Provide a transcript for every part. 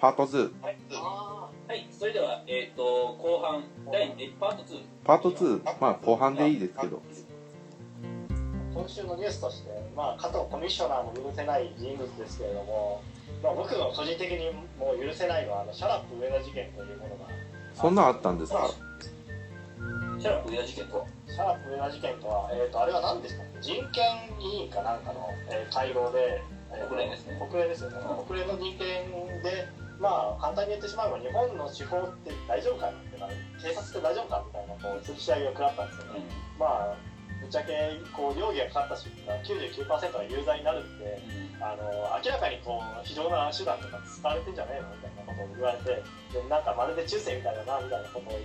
パート2はい、はい、それでは、えっ、と、後半、第、えパート2。パート2まあ後半でいいですけど。今週のニュースとして、まあ、加藤コミッショナーも許せない人物ですけれども、まあ、僕が個人的にもう許せないのはあの shut up 上田事件というものが。そんなんあったんですか？ shut up 上田事件とは？ shut up 上田事件とは、えー、とあれは何でしたっけ？人権委員かなんかの、えー会合で、えー国連ですね。国連ですよね、国連の人権でまあ簡単に言ってしまえば日本の司法って大丈夫かっていうか警察って大丈夫かみたいなこう吊るし上げを食らったんですよね、まあぶっちゃけこう容疑がかかった人が99%が有罪になるってあの明らかにこう非常な手段とか使われてんじゃねえのみたいなことを言われてでなんかまるで中世みたいだなみたいなことを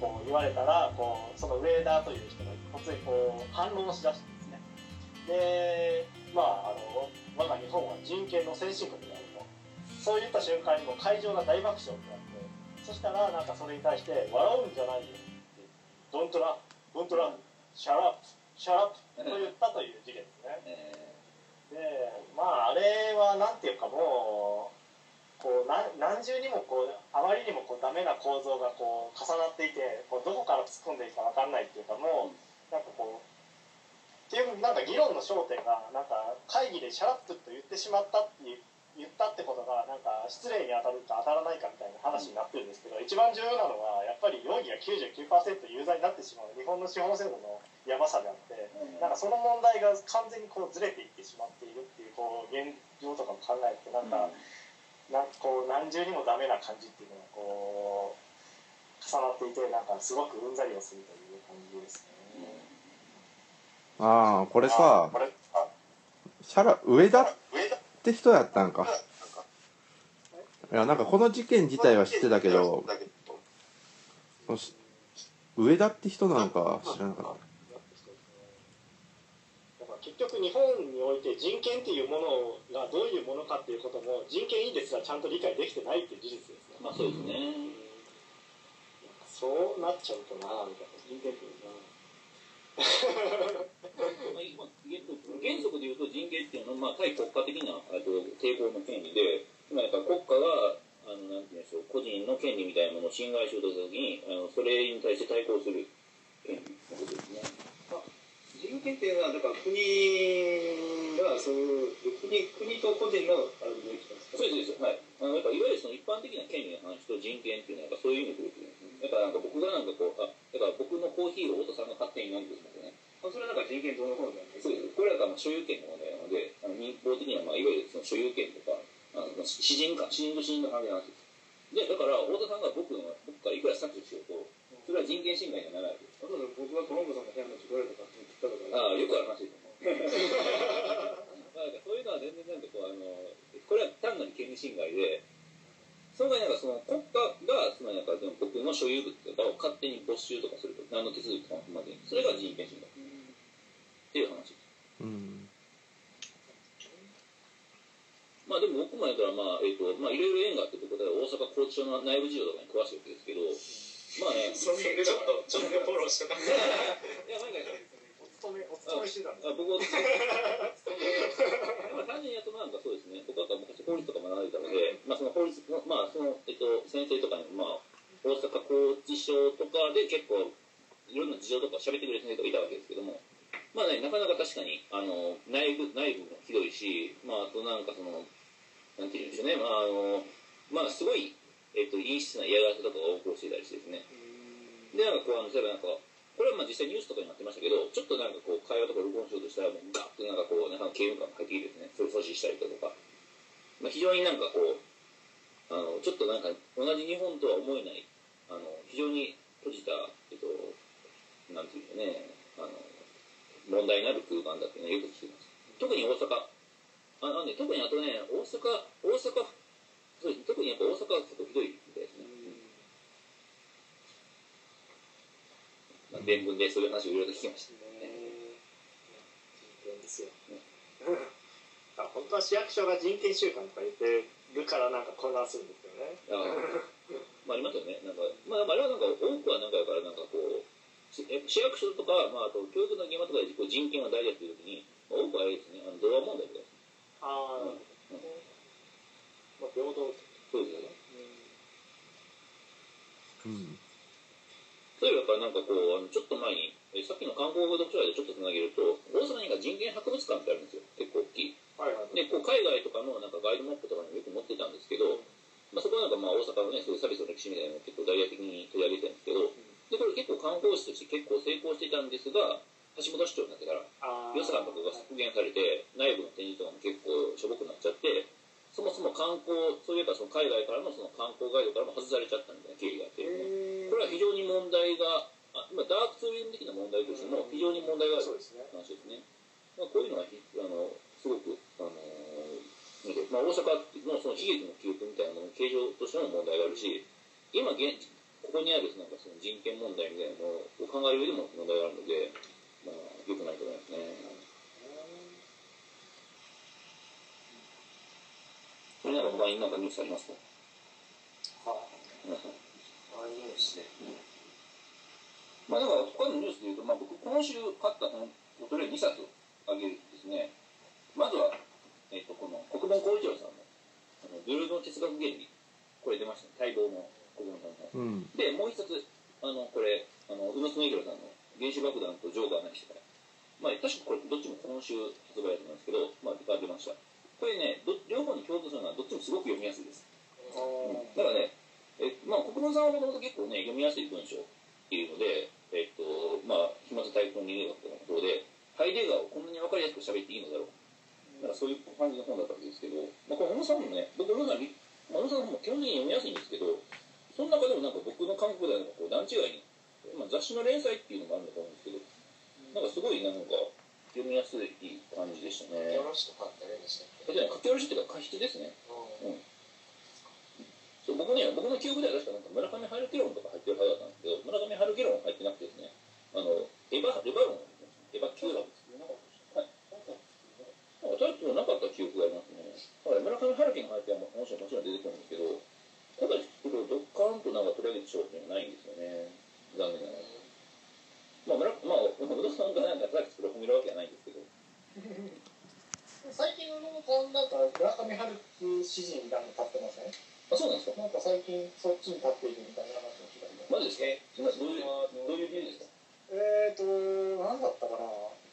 こう言われたらこうその上田という人が突然こう反論をしだしたんですね。でまああの我が日本は人権の先進国そういった瞬間にもう会場が大爆笑になってそしたらなんかそれに対して笑うんじゃないよって「 Don't laugh don't laugh shut up shut up」と言ったという事件ですね。えでまああれはなんていうかもうこう何何重にもこうあまりにもこうダメな構造がこう重なっていてこうどこから突っ込んでいいか分かんないっていうかもうなんかこうっていうなんか議論の焦点がなんか会議で shut up と言ってしまったっていう言ったってことがなんか失礼に当たるか当たらないかみたいな話になってるんですけど、一番重要なのはやっぱり容疑が99%有罪になってしまう日本の司法制度のやばさであってなんかその問題が完全にこうずれていってしまっているっていうこう現状とかも考えてなんか、なんかこう何重にもダメな感じっていうのがこう重なっていてなんかすごくうんざりをするという感じですね。ああこれさこれあ。シャラ上田って人やったんかいやなんかこの事件自体は知ってたけど上田って人なのか知らなかった結局日本において人権っていうものがどういうものかっていうことも人権委員ですらちゃんと理解できてないっていう事実ですね。まあそうですね。そうなっちゃうとなみたいな人権っていうのは原則でいうと人権っていうのは、まあ、対国家的なあと抵抗の権利で、つまりやっぱ国家があのなんていうんでしょう個人の権利みたいなものを侵害しようとしたときにあのそれに対して対抗する権利のことですね。人権っていうのはだから国がそういう国国と個人のあれでできたんですか？そうですはいあのやっぱいわゆるその一般的な権利の話と人権っていうのはやっぱそういう意味でですね。だからなんか僕がなんかこうあだから僕のコーヒーを太田さんが勝手に飲んでるんですよね。あそれはなんか人権どうのこうのじゃないそうです。これらがまあ所有権の問題なのであの民法的にはまあいわゆるその所有権とかあの詩人か詩人と詩人の関係なんですよ。でだから太田さんが僕の僕からいくら搾取しようとそれは人権侵害にはならないで僕がコロンボさんの部屋のチョコレート買って言ったとか。ああよくある話です まあそういうのは全然なんかこうあのこれは単なる権利侵害でその場合なんかその国家がつまりなんかその僕の所有物とかを勝手に没収とかすると。何の手続きとかもまでにそれが人権侵害っていう話ですうんまあでも僕もやったらまあえっ、とまあいろいろ縁があって僕は大阪拘置所の内部事情とかに詳しいわけですけど。まあねそれちょっとちょっとフォローしとかいやなんか勤めお勤めしてたんです。あ僕は まあ単純にやるとなんかそうですね。僕は昔法律とか学んでたので、まあ、その法律のまあその、えっと、先生とかにもまあ大阪拘置所とかで結構いろんな事情とか喋ってくれる先生とかいたわけですけどもまあねなかなか確かにあの内部内部もひどいしまああとなんかそのなんていうんでしょうね。まああのまあすごいえっと陰湿な嫌がらせとかが横行していたりしてですね。でなんかこうあの例えばなんかまあ実際ニュースとかになってましたけどちょっとなんかこう会話とか録音しようとしたらもうガッとなんかこうなんか刑務官が入ってきてですねそれを阻止したりだとか、まあ、非常になんかこうあのちょっとなんか同じ日本とは思えないあの非常に閉じたえっとなんていうんでしょうねあの問題になる空間だっていうのはよく聞きます。特に大阪。ああのね特にあとね大阪大阪そうです特にやっぱ大阪は結構ひどい伝聞でそういう話をいろいろ聞きました。人権ですよ。本当は市役所が人権週間とか言ってるからなんか混乱するんですよねあ。まあ、ありますよね。なんか、まあ、あれはなんか多くはなんかだからなんかこう、市役所とか、まあ、あと教育の現場とかで人権は大事だっていう時に、多くはあれですね、あのドラ問題とかです。ああ、うん、まあ、平等そうですよね。うん。からなんかこうあのちょっと前にえさっきの観光読書会でちょっとつなげると大阪に人権博物館ってあるんですよ。結構大きい。はいはいでこう海外とかのなんかガイドマップとかにもよく載ってたんですけど、まあ、そこはなんかまあ大阪のねそういうサービスの歴史みたいなのを結構大々的に取り上げてるんですけどでこれ結構観光地として結構成功していたんですが橋本市長になってからあ予算とかが削減されて内部の展示とかも結構しょぼくなっちゃってそもそも観光そういえばその海外からのその観光ガイドからも外されちゃったみたいな経緯があってこれは非常に問題があ今ダークツーリズム的な問題としても非常に問題があるそうですね話ですね。まあ、こういうのはひあのすごく、あのーまあ、大阪のその悲劇の記憶みたいなものの形状としても問題があるし今現ここにあるなんかその人権問題みたいなものを考える上でも問題があるので、まあ、よくないと思いますね。それなんか他になんかニュースありますか？はい。皆さんあニュースで。まあ、だから他のニュースで言うと、まあ、僕今週買った本をとりあえず2冊あげるんですね。まずは、えっとこの国分光一郎さんの「あのブルーの哲学原理」これ出ましたね。待望の国分さんの。うん。でもう一冊あのこれあの宇野恒弘さんの「原子爆弾とジョーカーなき世界」まあ確かこれどっちも今週発売だと思うんですけど、まあ、出ましたこれねど両方に共通するのはどっちもすごく読みやすいです。だからね、えまあ、国分さんはもともと結構ね、読みやすい文章っていうので、えっと、まあ、飛沫対空人類学のことで、ハイデガーをこんなに分かりやすく喋っていいのだろう。だからそういう感じの本だったわけですけど、まあ、これ、小野さんもね、僕、小野さん、まあ、小野さんも基本的に読みやすいんですけど、その中でもなんか僕の感覚ではなんかこう段違いに、まあ、雑誌の連載っていうのもあるんだと思うんですけど、なんかすごいなんか読みやすい感じでしたね。よろしとかってあるんでしたっけ？書き下ろしっていうか、過失ですね。そう僕ね、僕の記憶では確かなんか村上春樹論とか入ってるはずだったんですけど、村上春樹論は入ってなくてですね、あの、エヴァ、エヴァ論、エヴァ級論です。はい。なんかタイトルなかった記憶がありますね。だから村上春樹の話はももちろんもちろん出てくるんですけど、ただちょっとドッカーンとなんか取り上げてしまうっていうのがないんですよね。残念ながら。まあ、村まあ、宇野さんがなんかさっきそれを褒めるわけはないんですけど、最近のなんか村上春樹詩人みたいなの立ってませんあ、そうなんですかなんか最近そっちに立っているみたいな話を聞いたけどマジですかそれはどういう、どういう理由ですかえーと何だったかな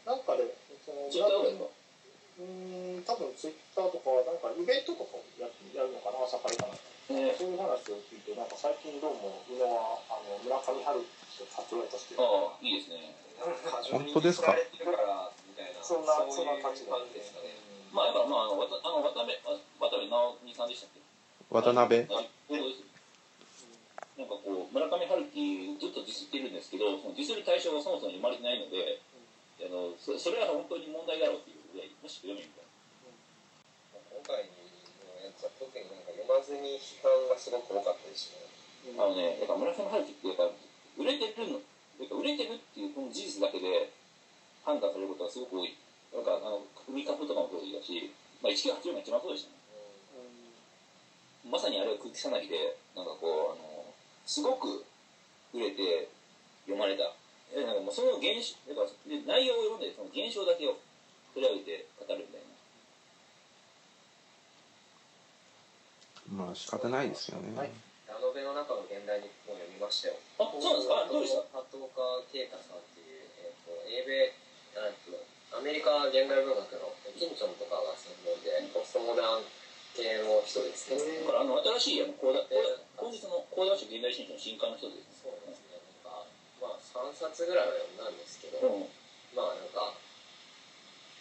なんかでそのツイッターとかですかうーん多分ツイッターとかなんかイベントとかをややるのかな朝からかなねそういう話を聞いてなんか最近どうも宇野はあの村上春樹を買っておられたしてああ、いいですね。本当ですか？からみたいなそんなそんな感じですかねまあ、やっぱ、まあ、あの、わた、あの、渡辺、あ渡辺直美さんでしたっけ？渡辺？はいそうです。なんかこう、村上春樹、ずっとディスってるんですけど、そのディスる対象がそもそも生まれてないので。あの、そ、それは本当に問題だろうっていうぐらい、もしくは読めみたい今回のやつは特になんか読まずに批判がすごく多かったですねな。あのね、やっぱ村上春樹って、やっぱ、売れてるの、やっぱ売れてるっていう、この事実だけで。判断されることがすごく多い。なんか、あの、組み株とかもそうだし、まあ、1984が一番そうでしたね。まさにあれは空気さなぎで、なんかこう、あの、すごく売れて読まれた。えなんかもうその現象、だからで内容を読んで、その現象だけを取り上げて語るみたいな。まあ仕方ないですよね、はいラノベの中の現代日本を読みましたよあ、そうなんですか？あどうでした？鳩岡啓太さんっていう、えー、と英米えーとアメリカ現代文学のキンチョンとかが専門でポストモダン系の人ですね、だからあの新しいあの講談、講談今日の講談社現代新書の新刊の人です。そうですねなんかまあ3冊ぐらいは読んだんですけど、うん。まあなんか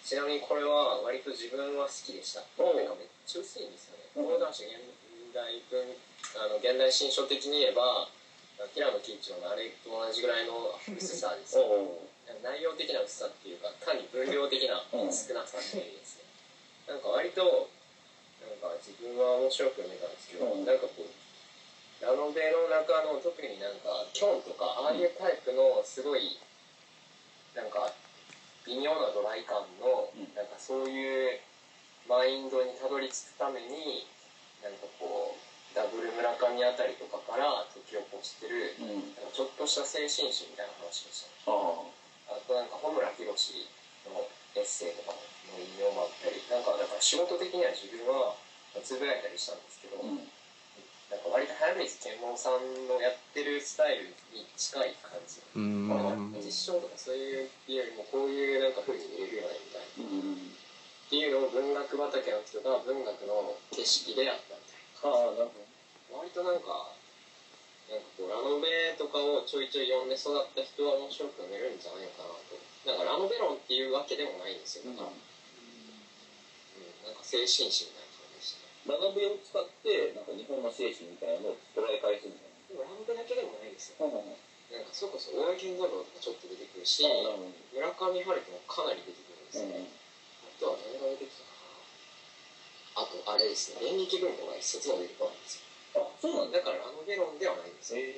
ちなみにこれは割と自分は好きでしたおうなんかめっちゃ薄いんですよね講談社現代文あの現代新書的に言えば平野喜一郎のあれと同じぐらいの薄さですよおう内容的な薄さっていうか単に分量的なうん。少なさっていうですね、なんか割となんか自分は面白く読めたんですけど、うん。なんかこうラノベの中の特になんかキョンとかああいうタイプのすごいなんか微妙なドライ感の、うん。なんかそういうマインドにたどり着くためになんかこうダブル村上あたりとかから解き起こしてるうん。ちょっとした精神史みたいな話でしたね。ああ。あとなんか穂村弘のエッセイとかの引用もあったりなんかだから仕事的には自分はつぶやいたりしたんですけど、うん。なんかか割と早水健門さんのやってるスタイルに近い感じ、うーん。まあ実証とかそういうよりもこういうなんか風に見れるよねみたいなうん。っていうのを文学畑の人が文学の景色でやったみたいああなるほな割となんかなんかこうラノベとかをちょいちょい読んで育った人は面白く読めるんじゃないかなと。なんかラノベ論っていうわけでもないんですよ。だから、うん、なんか精神史みたいな感じでした。どラノベを使ってなんか日本の精神みたいなのを捉え返すみたいな。でもラノベだけでもないんですよ。なんかそれこそ大江健三郎とかちょっと出てくるし村上春樹もかなり出てくるんですよ。ね、あとは何が出てきたかな。あとあれですね。演劇文庫が一冊も出てこないんですよあそうなんだ。だからラノベ論ではないんですよ。へ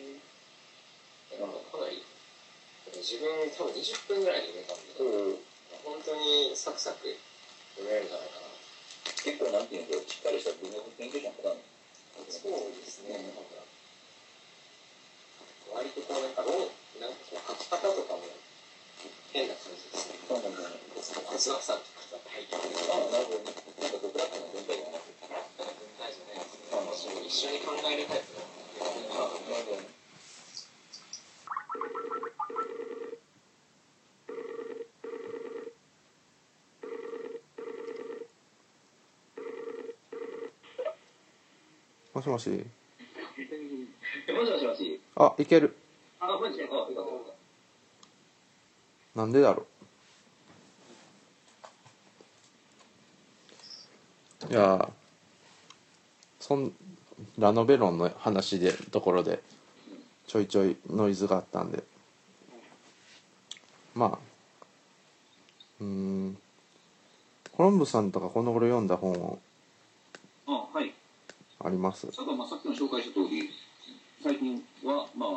えだからかなり自分多分20分ぐらいで読めたんでうん本当にサクサク読めるんじゃないかな。結構なんていうんだろうしっかりした文学研究者の方そうですね、なんか割とこうなんか論なんかこう書き方とかも変な感じですね。そうなんだね。その哲学さんとか背景とかああなるほどねなんか独学の文体がなくて文体じゃないですね一緒に考えるタイプもしもし。もしもし。もしあいける。あマジであよかったよかったなんでだろう。いやーそんラノベロンの話でところでちょいちょいノイズがあったんで。まあうーん。コロンブさんとかこの頃読んだ本あはい。あります？ただまあさっきの紹介した通り最近はまあ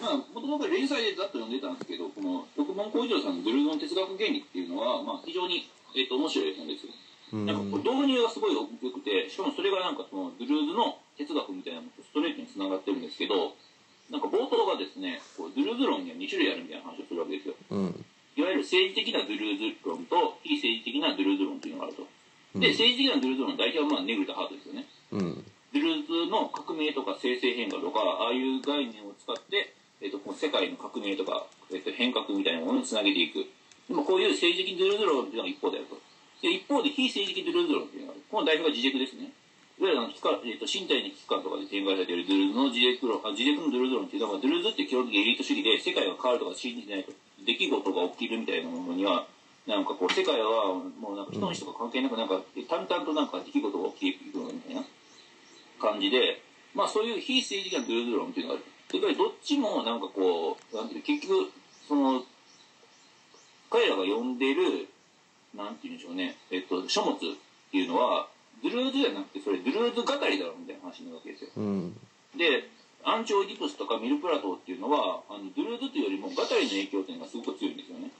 まあもともと連載でざっと読んでたんですけどこの六門浩一郎さんの「ドゥルードの哲学原理」っていうのは、まあ、非常に、えっと面白い本です。よなんかこうん導入がすごい良くてしかもそれがなんかそのドゥルーズの哲学みたいなのとストレートにつながってるんですけどなんか冒頭がですねこうドゥルーズ論には2種類あるみたいな話をするわけですよ。うん。いわゆる政治的なドゥルーズ論と非政治的なドゥルーズ論というのがあると。うん。で政治的なドゥルーズ論の代表はまあネグルとハートですよね。うん。ドゥルーズの革命とか生成変化とかああいう概念を使って、えっとこの世界の革命とか、えっと変革みたいなものにつなげていく。でもこういう政治的ドゥルーズ論っていうのが一方であるとで一方で非政治的ドゥルーズ論っていうのがあるこの代表が自軸ですねいわゆるあの、えっと身体の機関とかで展開されているドゥルーズの自軸論あ自軸のドゥルーズ論っていうのはドゥルーズって基本的にエリート主義で世界が変わるとか信じてないと出来事が起きるみたいなものにはなんかこう世界はもうなんか人の人とか関係なくなんか淡々となんか出来事が起きていくみたいな感じで、まあそういう非政治的なドゥルーズ論っていうのがある。で、これどっちもなんかこう、なんていう結局、その、彼らが呼んでる、なんていうんでしょうね、えっと、書物っていうのは、ドゥルーズじゃなくて、それドゥルーズ語りだろみたいな話になるわけですよ。うんで、アンチオイディプスとかミルプラトーっていうのは、あのドゥルーズというよりも語りの影響っていうのがすごく強いんですよね。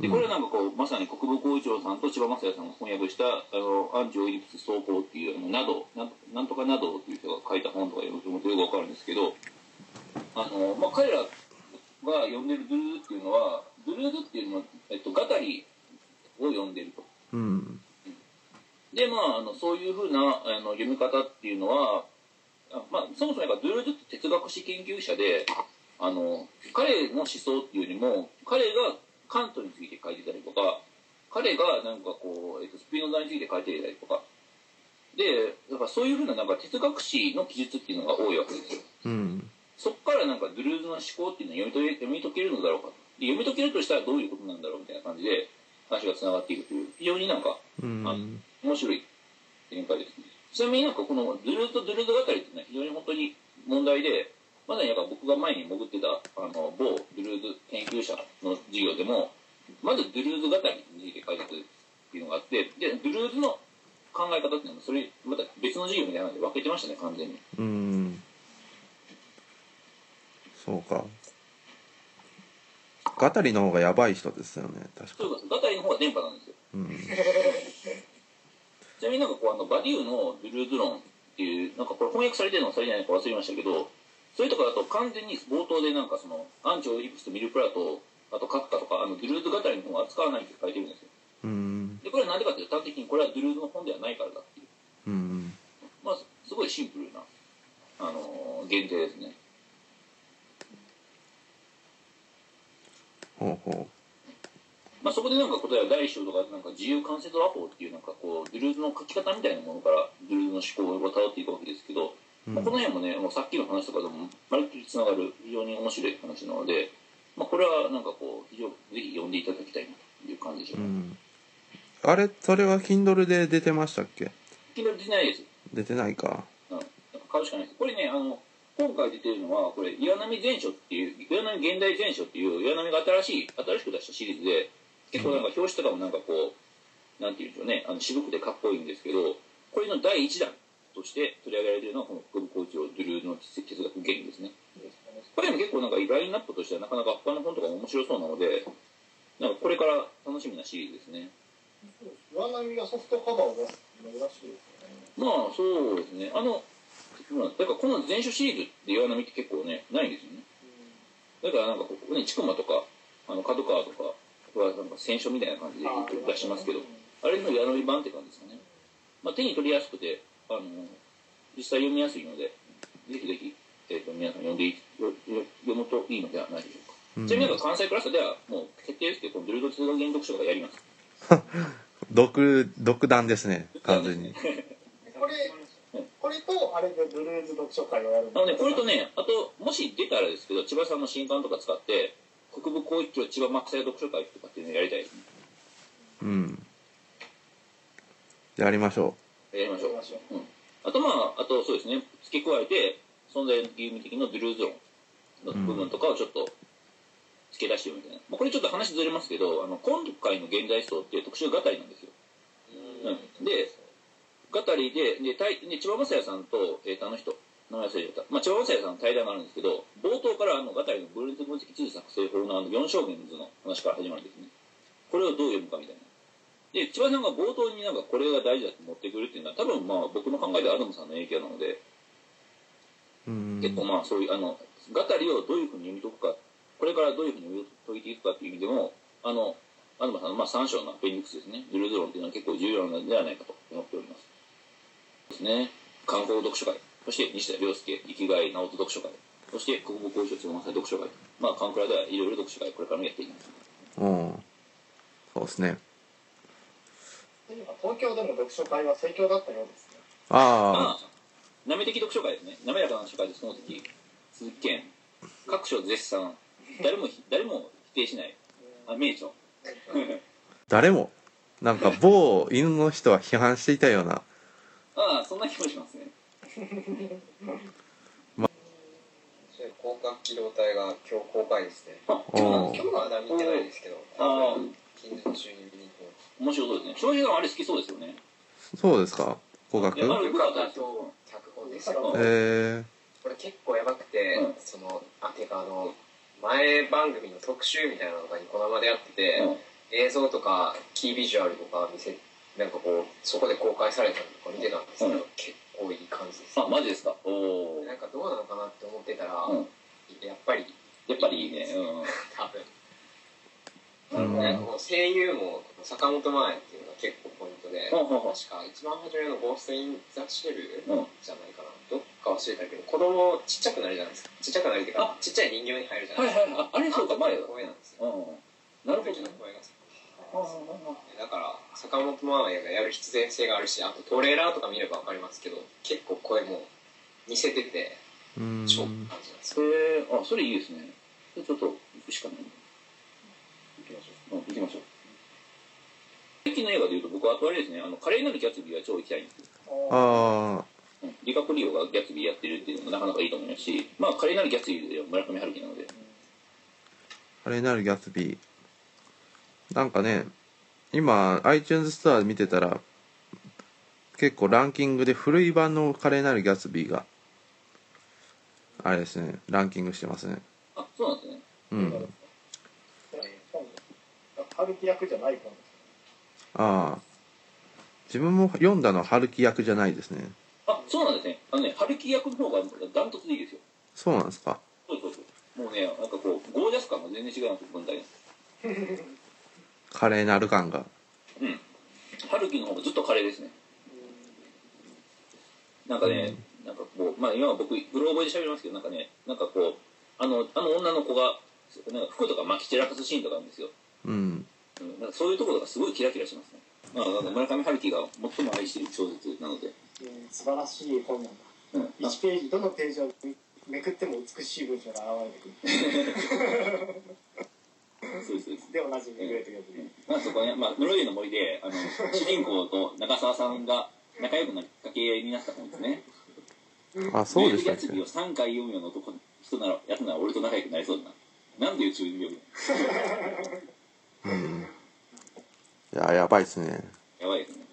で、これはなんかこう、まさに国分光一郎さんと千葉雅也さんが翻訳した、あの、アンチオイディプス走行っていう、あの、など、なんなんとかなどっていう人が書いた本とか読むとよくわかるんですけど、あの、まあ、彼らが読んでるドゥルーズっていうのは、ドゥルーズっていうのは、えっと、語りを読んでると。うんで、まあ、あのそういうふうなあの読み方っていうのは、あまあ、そもそもやっぱドゥルーズって哲学史研究者で、あの彼の思想っていうよりも、彼がカントについて書いてたりとか、彼がなんかこう、えっと、スピノザについて書いてたりとか、で、だからそういうふうななんか哲学史の記述っていうのが多いわけですよ。うんそこからなんかドゥルーズの思考っていうのを読み解け読み解けるのだろうかで読み解けるとしたらどういうことなんだろうみたいな感じで話がつながっていくという非常になんかうん面白い展開ですね。ちなみになんかこのドゥルーズとドゥルーズ語りっていうのは非常に本当に問題で、まだやっぱ僕が前に潜ってたあの某ドゥルーズ研究者の授業でも、まずドゥルーズ語りについて解説っていうのがあって、で、ドゥルーズの考え方っていうのもそれまた別の授業みたいなので分けてましたね、完全に。うんそうか語りの方がやばい人ですよね。確かそうか、語りの方が電波なんですよ。うん。ちなみになんかこうあのバディウのドゥルーズ論っていうなんかこれ翻訳されてるのかされてないのか忘れましたけどそれとかだと完全に冒頭でなんかそのアンチオイリプスとミルプラトあとカフカとかあのドゥルーズ語りの方は扱わないって書いてるんですよ。うん。でこれは何でかっていうと端的にこれはドゥルーズの本ではないからだっていう。うんまあすごいシンプルな限定ですねほうほまあ、そこでなんか答えは第一章とかなんか自由関節和法っていうなんかこうドゥルーズの書き方みたいなものからドゥルーズの思考を辿っていくわけですけど、う、まあ、この辺もねもうさっきの話とかでもまるっきりつながる非常に面白い話なので、まあ、これはなんかこう非常にぜひ読んでいただきたいなという感じでしょうか、うん、あれそれは Kindle で出てましたっけ？気になってないです。出てないか。うん、やっぱ買うしかないです。これね、あの、今回出てるのは、これ、岩波全書っていう、岩波現代全書っていう、岩波が新しい、新しく出したシリーズで、結構なんか表紙とかもなんかこう、なんていうんでしょうね、あの渋くてかっこいいんですけど、これの第一弾として取り上げられているのは、この福部光一郎ドゥルーズの哲学原理ですね。これも結構なんかラインナップとしてはなかなか他の本とかも面白そうなので、なんかこれから楽しみなシリーズですね。岩波がソフトカバーを出すの珍しいですよねまあそうですね。あの、まあ、だからこの全書シリーズって岩波って結構ね、ないんですよね。だからなんかここね、ちくまとか、あの、角川とかはなんか選書みたいな感じで出しますけど、あれの岩波版って感じですかね。まあ手に取りやすくて、あの、実際読みやすいので、ぜひぜひ、えっ、と、皆さん読んでいよよ読むといいのではないでしょうか。うんちなみになんか関西クラスターではもう決定ですけど、このドゥルド通学原読書がやります。独独断ですね完全に これとあれでブルーズ読書会をやるんあのね、これとね、あと、もし出たらですけど、千葉さんの新刊とか使って、国分光一郎千葉マックス読書会とかっていうのをやりたいですね。うん。やりましょやりましょう。やり。ましょう。あとまあ、あとそうですね、付け加えて、存在義務的のドゥルーズ論の部分とかをちょっと付け出してみたいな。まあ、これちょっと話ずれますけど、あの、今回の現代思想って特集語りなんですよ。うん。で語りで、で、対で千葉雅也さんと、えーと、あの人、名前忘れちゃった。まあ、千葉雅也さんの対談があるんですけど、冒頭からあの、語りの分裂分析地図作成法のあの、4証言図の話から始まるんですね。これをどう読むかみたいな。で、千葉さんが冒頭になんかこれが大事だと持ってくるっていうのは、多分まあ、僕の考えではアダムさんの影響なので、結構まあそういうあの語りをどういうふうに読み解くかこれからどういうふうに解いていくかっていう意味でもあの東さんのまあ3章のアペンディクスですねドゥルドロンっていうのは結構重要なのではないかと思っておりますですね。観光読書会。そして西田亮介生きがい直人読書会。そして国母交渉津正読書会。まあカンクラではいろいろ読書会これからもやっていきます。うん。そうですね。東京でも読書会は盛況だったようですね。あまあなめ的読書会ですね。滑らかな書会ですその時鈴木健。各所絶賛。誰も誰も否定しない。あ名著。あ誰も。なんか某犬の人は批判していたようなああそんな気もしますね。広角機動隊が今日公開で。すねあおー。今日はまだ見てないですけど。ああ近日中に見に行こ面白そうですね。翔平さんあれ好きそうですよね。そうですか？語学いやあれうよかったですよと脚本ですよ。えこれ結構やばくて、うん。そのあてかあの前番組の特集みたいなのがニコ生でやってて、うん。映像とかキービジュアルとか見せなんかこうそこで公開されたのとか見てたんですけど、うん。結構いい感じですあマジですか？おおなんかどうなのかなって思ってたら、うん。やっぱりやっぱりいいね。うん。多分、うんなんかもう声優も坂本真綾っていうのが結構ポイントで、確か一番初めの「ゴースト・イン・ザ・シェル」うん。じゃないかな。どっか忘れたけど子供ちっちゃくなるじゃないですか。ちっちゃくなるっていうかあちっちゃい人形に入るじゃなはいいですか、はいああれそうか前の声なんですよ。うんなるほどね。時の声がだから坂本真綾がやる必然性があるしあとトレーラーとか見れば分かりますけど結構声も似せててー、うん。超感じなんですよ。へえあそれいいですね。ちょっと行くしかない。行きましょう。うん行きましょう。最近の映画でいうと僕はあとあれですね。あの華麗なるギャツビーは超行きたいんですよ。あうん。リカプリオがギャツビーやってるっていうのもなかなかいいと思いますしまあ華麗なるギャツビーでは村上春樹なので。あれなるギャツビーなんかね今 iTunes ストア見てたら結構ランキングで古い版の華麗なるギャツビーがあれですねランキングしてますね。あそうなんですね。うん。春樹役じゃない本ですああ。自分も読んだのは春樹役じゃないですね。あそうなんですね。あのね春樹役の方がダントツでいいですよ。そうなんですか。そうそうそう。もうねなんかこうゴージャス感が全然違うんです。よ文体が華麗なる感が。うん。春樹の方がずっと華麗ですね。なんかね、なんかこうまあ今は僕グローボで喋りますけどなんかねなんかこうあのあの女の子がなんか服とか巻き散らかすシーンとかあるんですよ、うん。うん、なんかそういうところがすごいキラキラしますね。まあなんか村上春樹が最も愛している小説なので、うん素晴らしい本なんだ。うん、あ1ページどのページをめくっても美しい文章が現れてくそう ですそうでするで同じめくれてくるまあそこね、まあ、ノルウェーの森であの 主人公と長澤さんが仲良くなりかけになった本ですね。あそうでしたっけ？メールギャツビーを3回読むような男人ならやつなら俺と仲良くなりそうだな。なんで宇宙に読むうん。いややばいっすね。やばいですね。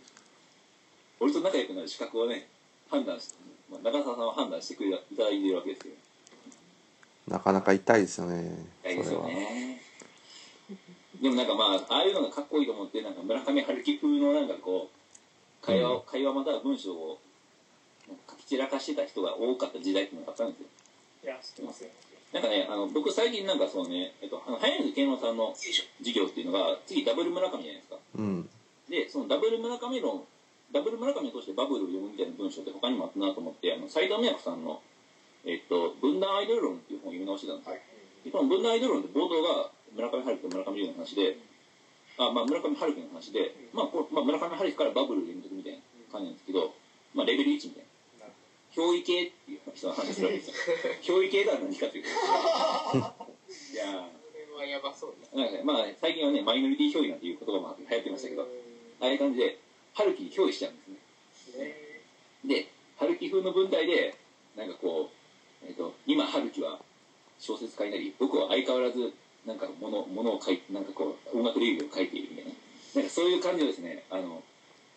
俺と仲良くなる資格をね判断して、まあ、長澤さんは判断してくれいただいているわけですよ。なかなか痛いですよね痛いですよねでもなんかまあああいうのがかっこいいと思ってなんか村上春樹風のなんかこう会話を、会話または文章を書き散らかしてた人が多かった時代っていうのがあったんですよ。いや知ってますよなんかね、あの僕最近なんかそのね、えっと、あの早水健郎さんの授業っていうのが次ダブル村上じゃないですか。うん。で、そのダブル村上論、ダブル村上を通してバブルを読むみたいな文章って他にもあったなと思って、あの斎藤美和子さんの、えっと、分断アイドル論っていう本を読み直してたんですよ。でこの分断アイドル論って冒頭が村上春樹と村上龍の話で、あまあ、村上春樹の話で、まあこうまあ、村上春樹からバブルを読みたいな感じなんですけど、まあ、レベル1みたいな。憑依系っていう人の話するわけですよ。憑依系とは何かというと。いやはやばそうだなんかね、まあ、最近はね、マイノリティ憑依なんていう言葉も流行ってましたけど、ああいう感じで、春樹に憑依しちゃうんですね。で、春樹風の文体で、なんかこう、えっ、と、今春樹は小説家になり、僕は相変わらず、なんかもの、ものを書いて、なんかこう、音楽レビューを書いているみたいな。なんかそういう感じをですね、あの、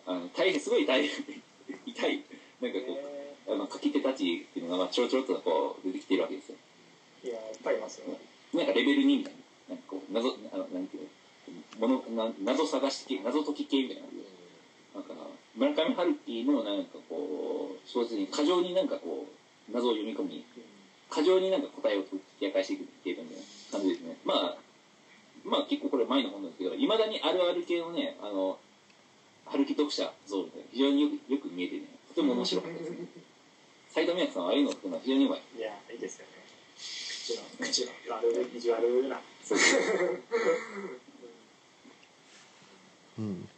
あの大変、すごい大変、痛い、なんかこう、あの書き手たちっていうのが、まあ、ちょろちょろっとこう出てきてるわけですよ。いやいっぱいいますよね。なんかレベル2みたいな、なんかこう、謎、あの、なんていうの、もの、な謎探し系、謎解き系みたいな。なんか、村上春樹のなんかこう、小説に過剰になんかこう、謎を読み込み、過剰になんか答えを解き明かしていくっていうみたいな感じですね。まあ、まあ結構これ前の本なんですけど、いまだにあるある系のね、あの、春樹読者像みたいな非常によくよく見えてね、とても面白かったですね。斎藤美和子さんはああいうのを書くのは非常にうまい。いやいいですよね口の口の悪いビジュアルなそうですね。うん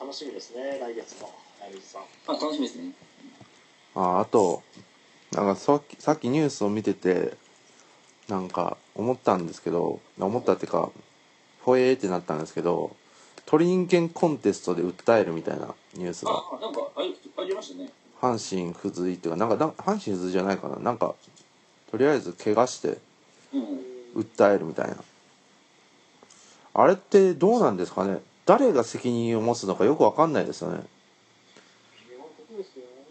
楽しみですね来月の来月さんあ、楽しみですね。ああとなんかさっきさっきニュースを見ててなんか思ったんですけど思ったっていうかほえーってなったんですけど鳥人間コンテストで訴えるみたいなニュースが。あ、なんかありありましたね。阪神不随っていうかなんかな阪神不随じゃないかな。なんかとりあえず怪我してうん。訴えるみたいな。あれってどうなんですかね。誰が責任を持つのかよくわかんないですよね。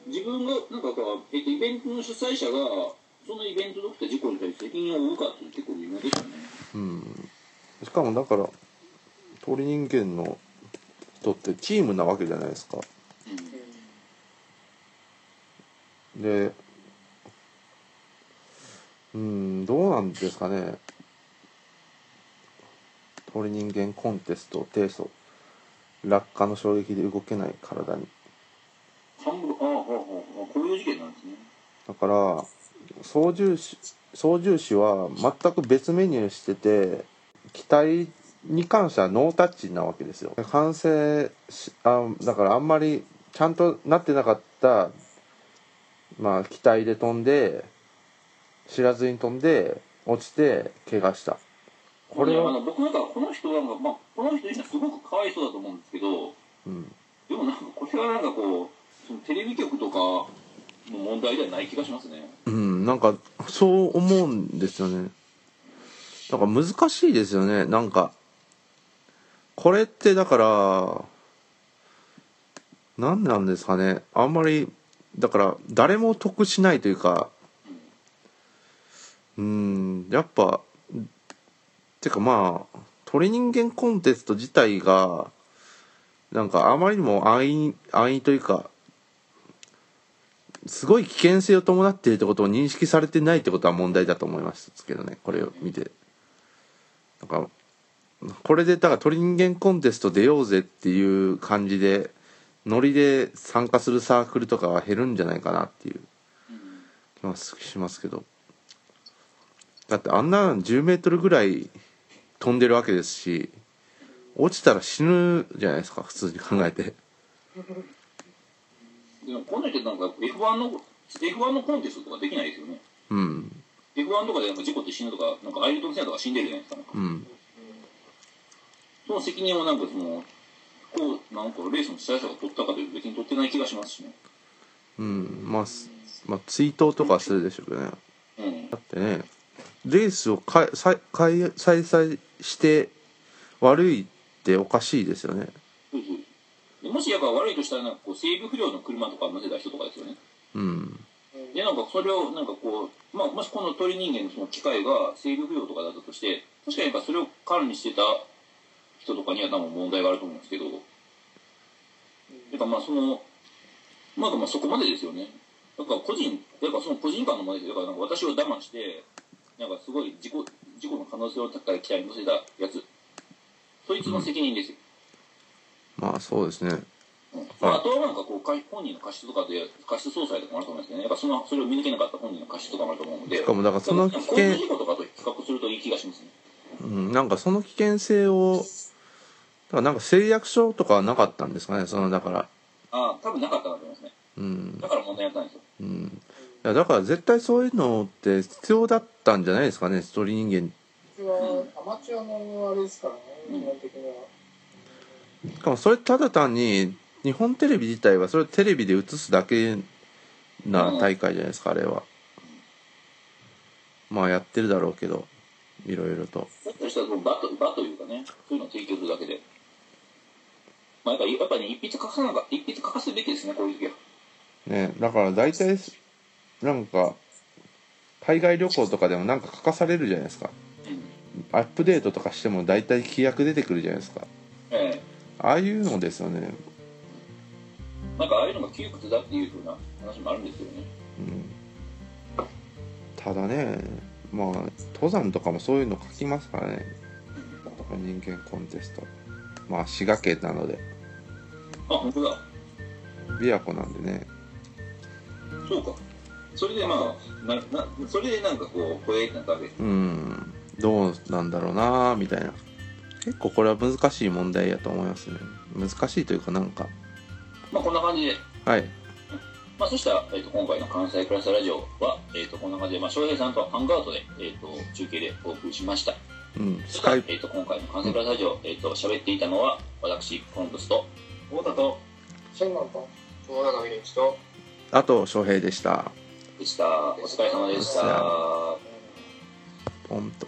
自分がなんかイベントの主催者がそのイベントで起きた事故に対して責任を負うかって結構微妙ですよね。うん。しかもだから鳥人間の人ってチームなわけじゃないですか。でうんどうなんですかね。鳥人間コンテスト提訴。落下の衝撃で動けない体に。半分ああああああこういう事件なんですね。だから操縦士操縦士は全く別メニューしてて機体に関してはノータッチなわけですよ。完成しあだからあんまりちゃんとなってなかったまあ機体で飛んで知らずに飛んで落ちて怪我した。これはあの僕なんかこの人は、まあ、この人自すごくかわいそうだと思うんですけどうん。でもなんかこれはなんかこうそのテレビ局とかの問題ではない気がしますね。うんなんかそう思うんですよね。なんか難しいですよね。なんかこれってだから何なんですかね。あんまりだから誰も得しないというかうんやっぱてかまあ鳥人間コンテスト自体がなんかあまりにも安易安易というかすごい危険性を伴っているってことを認識されてないってことは問題だと思いますけどね。これを見て。なんかこれでだから鳥人間コンテスト出ようぜっていう感じでノリで参加するサークルとかは減るんじゃないかなっていう。気はしますけど。だってあんな10メートルぐらい飛んでるわけですし落ちたら死ぬじゃないですか普通に考えて。でもこんなんってなんか F1 の F1 のコンテストとかできないですよね。うん。F1 とかでなんか事故って死ぬとかなんかアイルトン・セナとか死んでるじゃないですかうん。その責任をなんかそのこうなんかレースの主催者が取ったかというと別に取ってない気がしますしね。うん。まあすまあ追悼とかはするでしょうけどね。うん。だってねレースをかい開催して悪いっておかしいですよねもしやっぱ悪いとしたらなんかこう制御不良の車とか乗せた人とかですよね。うん。でなんかそれをなんかこう、まあ、もしこの鳥人間のその機械が制御不良とかだったとして確かにやっぱそれを管理してた人とかには多分問題があると思うんですけど。やっぱまあそのまあまあそこまでですよね。だから個人やっぱその個人間の問題ですよ。だからなんか私を騙してなんかすごい事故事故の可能性の高い機体に乗せたやつ。そいつの責任ですよ、まあそうですね。うんまあ、あとはなんかこうか本人の過失とかで過失総裁とかもあると思うんですけどね。やっぱそのそれを見抜けなかった本人の過失とかもあると思うので。しかもだからその危険交通事故とかと比較するといい気がしますね。うん、なんかその危険性をだからなんか誓約書とかはなかったんですかね？そのだから。ああ多分なかったんだと思いますね。うん。だから問題になったんですよ。うん。いやだから絶対そういうのって必要だったんじゃないですかね？鳥人間。僕はアマチュアのあれですからねうん。基本的には。しかもそれただ単に日本テレビ自体はそれをテレビで映すだけな大会じゃないですかあれは。まあやってるだろうけどいろいろと。だとしたら場と場というかねそういうのを提供するだけで。まあやっぱりやっぱりね一筆書かさなか一筆書かすべきですねこういう時は。ねだから大体なんか海外旅行とかでもなんか書かされるじゃないですか。うん。アップデートとかしても大体規約出てくるじゃないですか。ええああいうのですよね。なんかああいうのが窮屈だっていうふうな話もあるんですよね。うん。ただねまあ登山とかもそういうの書きますからね。人間コンテスト。まあ滋賀県なので。あ本当だ。琵琶湖なんでね。そうか。それでまあななそれでなんかこう声ってなったわけですうん。どうなんだろうなみたいな結構これは難しい問題やと思いますね。難しいというかなんか。まあこんな感じで。はい。まあ、そしたら、えー、と今回の関西クラスラジオは、えー、とこんな感じで、まあ、翔平さんとハンガードで、えー、と中継でお送りしました。うん。そしたら、スカイえー、と今回の関西クラスラジオ、えー、と喋っていたのは私、コントスと、太田とシェンガンと友永美之とあと翔平でした。でした。お疲れ様でした。ポンと